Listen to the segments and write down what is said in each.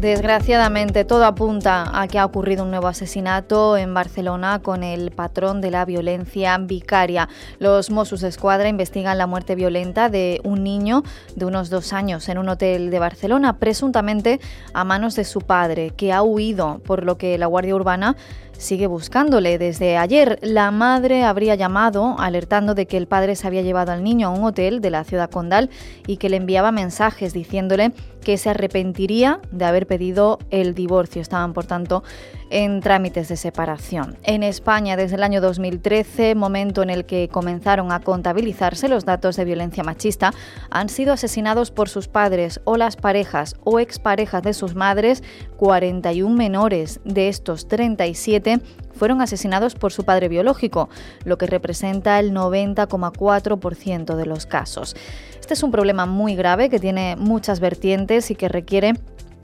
Desgraciadamente, todo apunta a que ha ocurrido un nuevo asesinato en Barcelona con el patrón de la violencia vicaria. Los Mossos de Escuadra investigan la muerte violenta de un niño de unos dos años en un hotel de Barcelona, presuntamente a manos de su padre, que ha huido, por lo que la Guardia Urbana sigue buscándole. Desde ayer, la madre habría llamado alertando de que el padre se había llevado al niño a un hotel de la ciudad condal y que le enviaba mensajes diciéndole que se arrepentiría de haber pedido el divorcio. Estaban, por tanto, en trámites de separación. En España, desde el año 2013, momento en el que comenzaron a contabilizarse los datos de violencia machista, han sido asesinados por sus padres o las parejas o exparejas de sus madres 41 menores. De estos 37 fueron asesinados por su padre biológico, lo que representa el 90,4% de los casos. Este es un problema muy grave que tiene muchas vertientes y que requiere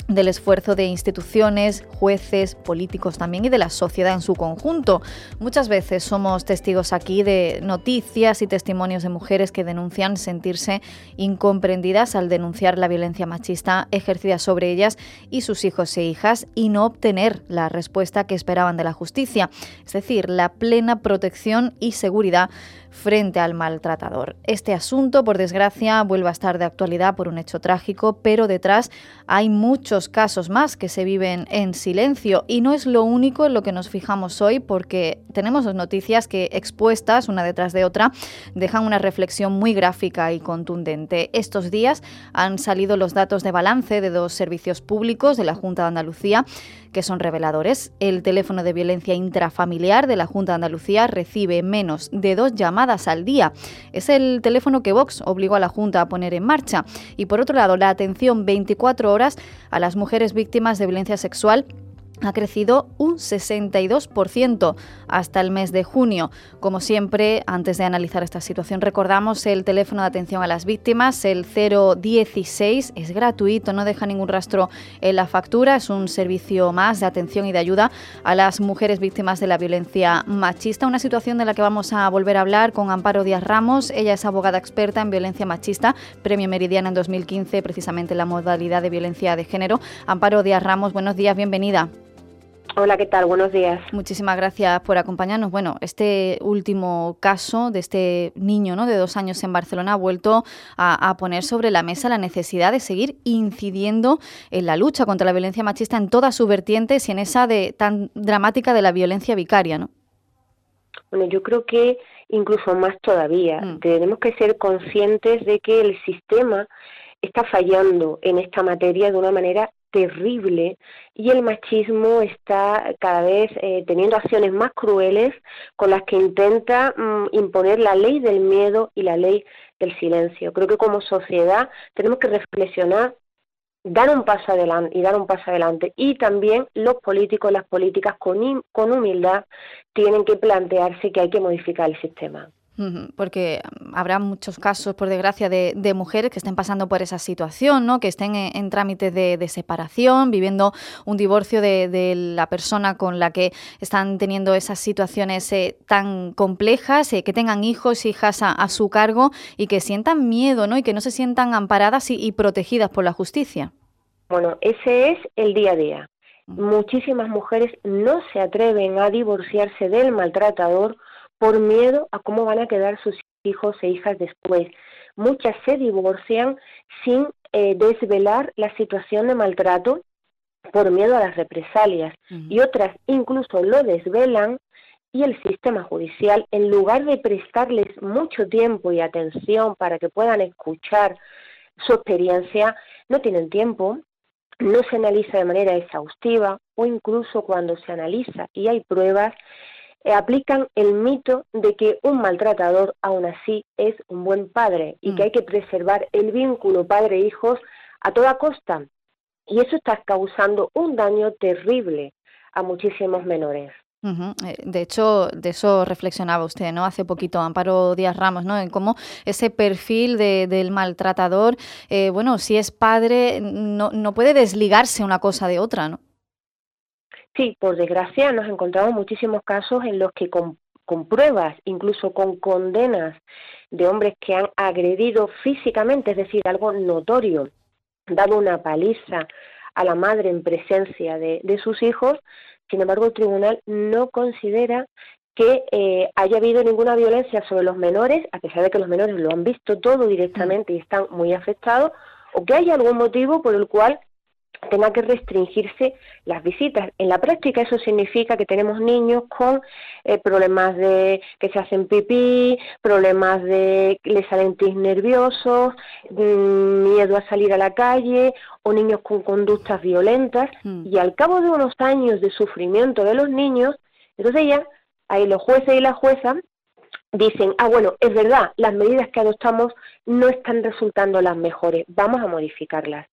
del esfuerzo de instituciones, jueces, políticos también y de la sociedad en su conjunto. Muchas veces somos testigos aquí de noticias y testimonios de mujeres que denuncian sentirse incomprendidas al denunciar la violencia machista ejercida sobre ellas y sus hijos e hijas y no obtener la respuesta que esperaban de la justicia, es decir, la plena protección y seguridad frente al maltratador. Este asunto, por desgracia, vuelve a estar de actualidad por un hecho trágico, pero detrás hay muchos casos más que se viven en silencio y no es lo único en lo que nos fijamos hoy porque tenemos noticias que expuestas una detrás de otra dejan una reflexión muy gráfica y contundente. Estos días han salido los datos de balance de dos servicios públicos de la Junta de Andalucía que son reveladores. El teléfono de violencia intrafamiliar de la Junta de Andalucía recibe menos de dos llamadas al día. Es el teléfono que Vox obligó a la Junta a poner en marcha. Y por otro lado, la atención 24 horas a las mujeres víctimas de violencia sexual ha crecido un 62% hasta el mes de junio. Como siempre, antes de analizar esta situación, recordamos el teléfono de atención a las víctimas, el 016, es gratuito, no deja ningún rastro en la factura, es un servicio más de atención y de ayuda a las mujeres víctimas de la violencia machista, una situación de la que vamos a volver a hablar con Amparo Díaz Ramos. Ella es abogada experta en violencia machista, premio Meridiana en 2015, precisamente en la modalidad de violencia de género. Amparo Díaz Ramos, buenos días, bienvenida. Hola, ¿qué tal? Buenos días. Muchísimas gracias por acompañarnos. Bueno, este último caso de este niño ¿no? de dos años en Barcelona ha vuelto a, poner sobre la mesa la necesidad de seguir incidiendo en la lucha contra la violencia machista en todas sus vertientes y en esa de tan dramática de la violencia vicaria, ¿no? Bueno, yo creo que incluso más todavía. Mm. Tenemos que ser conscientes de que el sistema está fallando en esta materia de una manera terrible y el machismo está cada vez eh, teniendo acciones más crueles con las que intenta mm, imponer la ley del miedo y la ley del silencio. Creo que como sociedad tenemos que reflexionar dar un paso adelante y dar un paso adelante y también los políticos las políticas con, con humildad tienen que plantearse que hay que modificar el sistema porque habrá muchos casos, por desgracia, de, mujeres que estén pasando por esa situación, ¿no? que estén en, trámites de, separación, viviendo un divorcio de, la persona con la que están teniendo esas situaciones eh, tan complejas, eh, que tengan hijos, hijas a, su cargo y que sientan miedo ¿no? y que no se sientan amparadas y, protegidas por la justicia. Bueno, ese es el día a día. Muchísimas mujeres no se atreven a divorciarse del maltratador por miedo a cómo van a quedar sus hijos e hijas después. Muchas se divorcian sin eh, desvelar la situación de maltrato por miedo a las represalias y otras incluso lo desvelan y el sistema judicial, en lugar de prestarles mucho tiempo y atención para que puedan escuchar su experiencia, no tienen tiempo, no se analiza de manera exhaustiva o incluso cuando se analiza y hay pruebas, aplican el mito de que un maltratador aún así es un buen padre y que mm. hay que preservar el vínculo padre-hijos a toda costa. y eso está causando un daño terrible a muchísimos menores. Eh, de hecho, de eso reflexionaba usted, ¿no? Hace poquito, Amparo Díaz Ramos, ¿no? En cómo ese perfil del maltratador, eh, bueno, si es padre, no, no puede desligarse una cosa de otra, ¿no? Sí, por desgracia nos encontramos muchísimos casos en los que con, pruebas, incluso con condenas de hombres que han agredido físicamente, es decir, algo notorio, dado una paliza a la madre en presencia de, de sus hijos, sin embargo, el tribunal no considera que eh, haya habido ninguna violencia sobre los menores, a pesar de que los menores lo han visto todo directamente y están muy afectados, o que haya algún motivo por el cual tenga que restringirse las visitas. En la práctica eso significa que tenemos niños con eh, problemas de que se hacen pipí, problemas de que les salen tis nerviosos, mm, miedo a salir a la calle o niños con conductas violentas mm. y al cabo de unos años de sufrimiento de los niños, entonces ya ahí los jueces y las juezas dicen, ah, bueno, es verdad, las medidas que adoptamos no están resultando las mejores, vamos a modificarlas.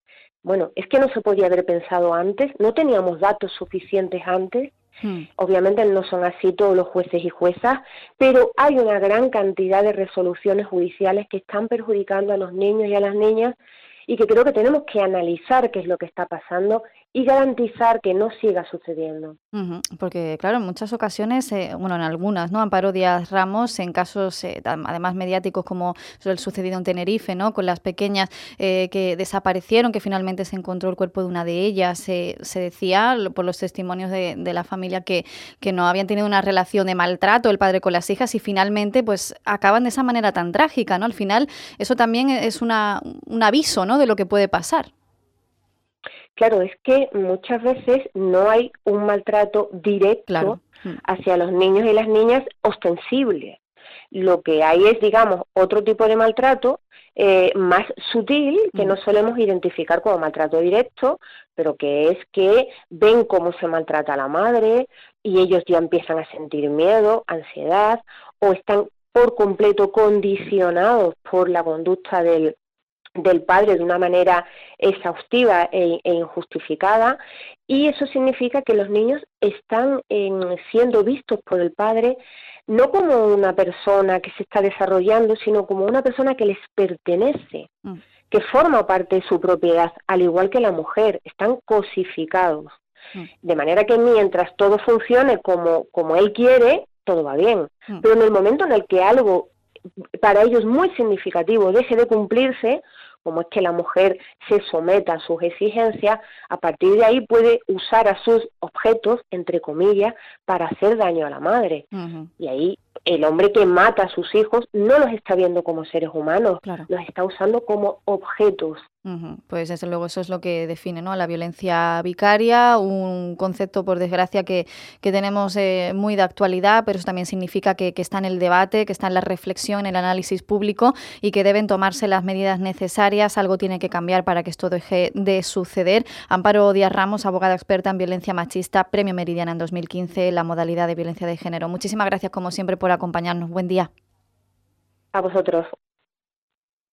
Bueno, es que no se podía haber pensado antes, no teníamos datos suficientes antes. Hmm. Obviamente no son así todos los jueces y juezas, pero hay una gran cantidad de resoluciones judiciales que están perjudicando a los niños y a las niñas y que creo que tenemos que analizar qué es lo que está pasando y garantizar que no siga sucediendo. porque, claro, en muchas ocasiones, eh, bueno, en algunas, ¿no? Amparo Díaz Ramos, en casos eh, además mediáticos como el sucedido en Tenerife, ¿no? Con las pequeñas eh, que desaparecieron, que finalmente se encontró el cuerpo de una de ellas, se decía por los testimonios de, la familia que, que no habían tenido una relación de maltrato el padre con las hijas y finalmente, pues, acaban de esa manera tan trágica, ¿no? Al final, eso también es una, un aviso, ¿no? De lo que puede pasar. Claro, es que muchas veces no hay un maltrato directo mm. hacia los niños y las niñas ostensible. Lo que hay es, digamos, otro tipo de maltrato eh, más sutil que no mm. solemos identificar como maltrato directo, pero que es que ven cómo se maltrata a la madre y ellos ya empiezan a sentir miedo, ansiedad o están por completo condicionados por la conducta del, del padre de una manera exhaustiva e, e, injustificada y eso significa que los niños están siendo vistos por el padre no como una persona que se está desarrollando, sino como una persona que les pertenece, mm. que forma parte de su propiedad, al igual que la mujer, están cosificados. Mm. De manera que mientras todo funcione como, como él quiere, todo va bien. Mm. Pero en el momento en el que algo para ellos muy significativo deje de cumplirse, como es que la mujer se someta a sus exigencias, a partir de ahí puede usar a sus objetos, entre comillas, para hacer daño a la madre. Y ahí el hombre que mata a sus hijos no los está viendo como seres humanos, los está usando como objetos. Pues desde luego eso es lo que define ¿no? a la violencia vicaria, un concepto por desgracia que, que tenemos eh, muy de actualidad, pero eso también significa que, que, está en el debate, que está en la reflexión, en el análisis público y que deben tomarse las medidas necesarias. Algo tiene que cambiar para que esto deje de suceder. Amparo Díaz Ramos, abogada experta en violencia machista, Premio Meridiana en 2015, la modalidad de violencia de género. Muchísimas gracias como siempre por acompañarnos. Buen día. A vosotros.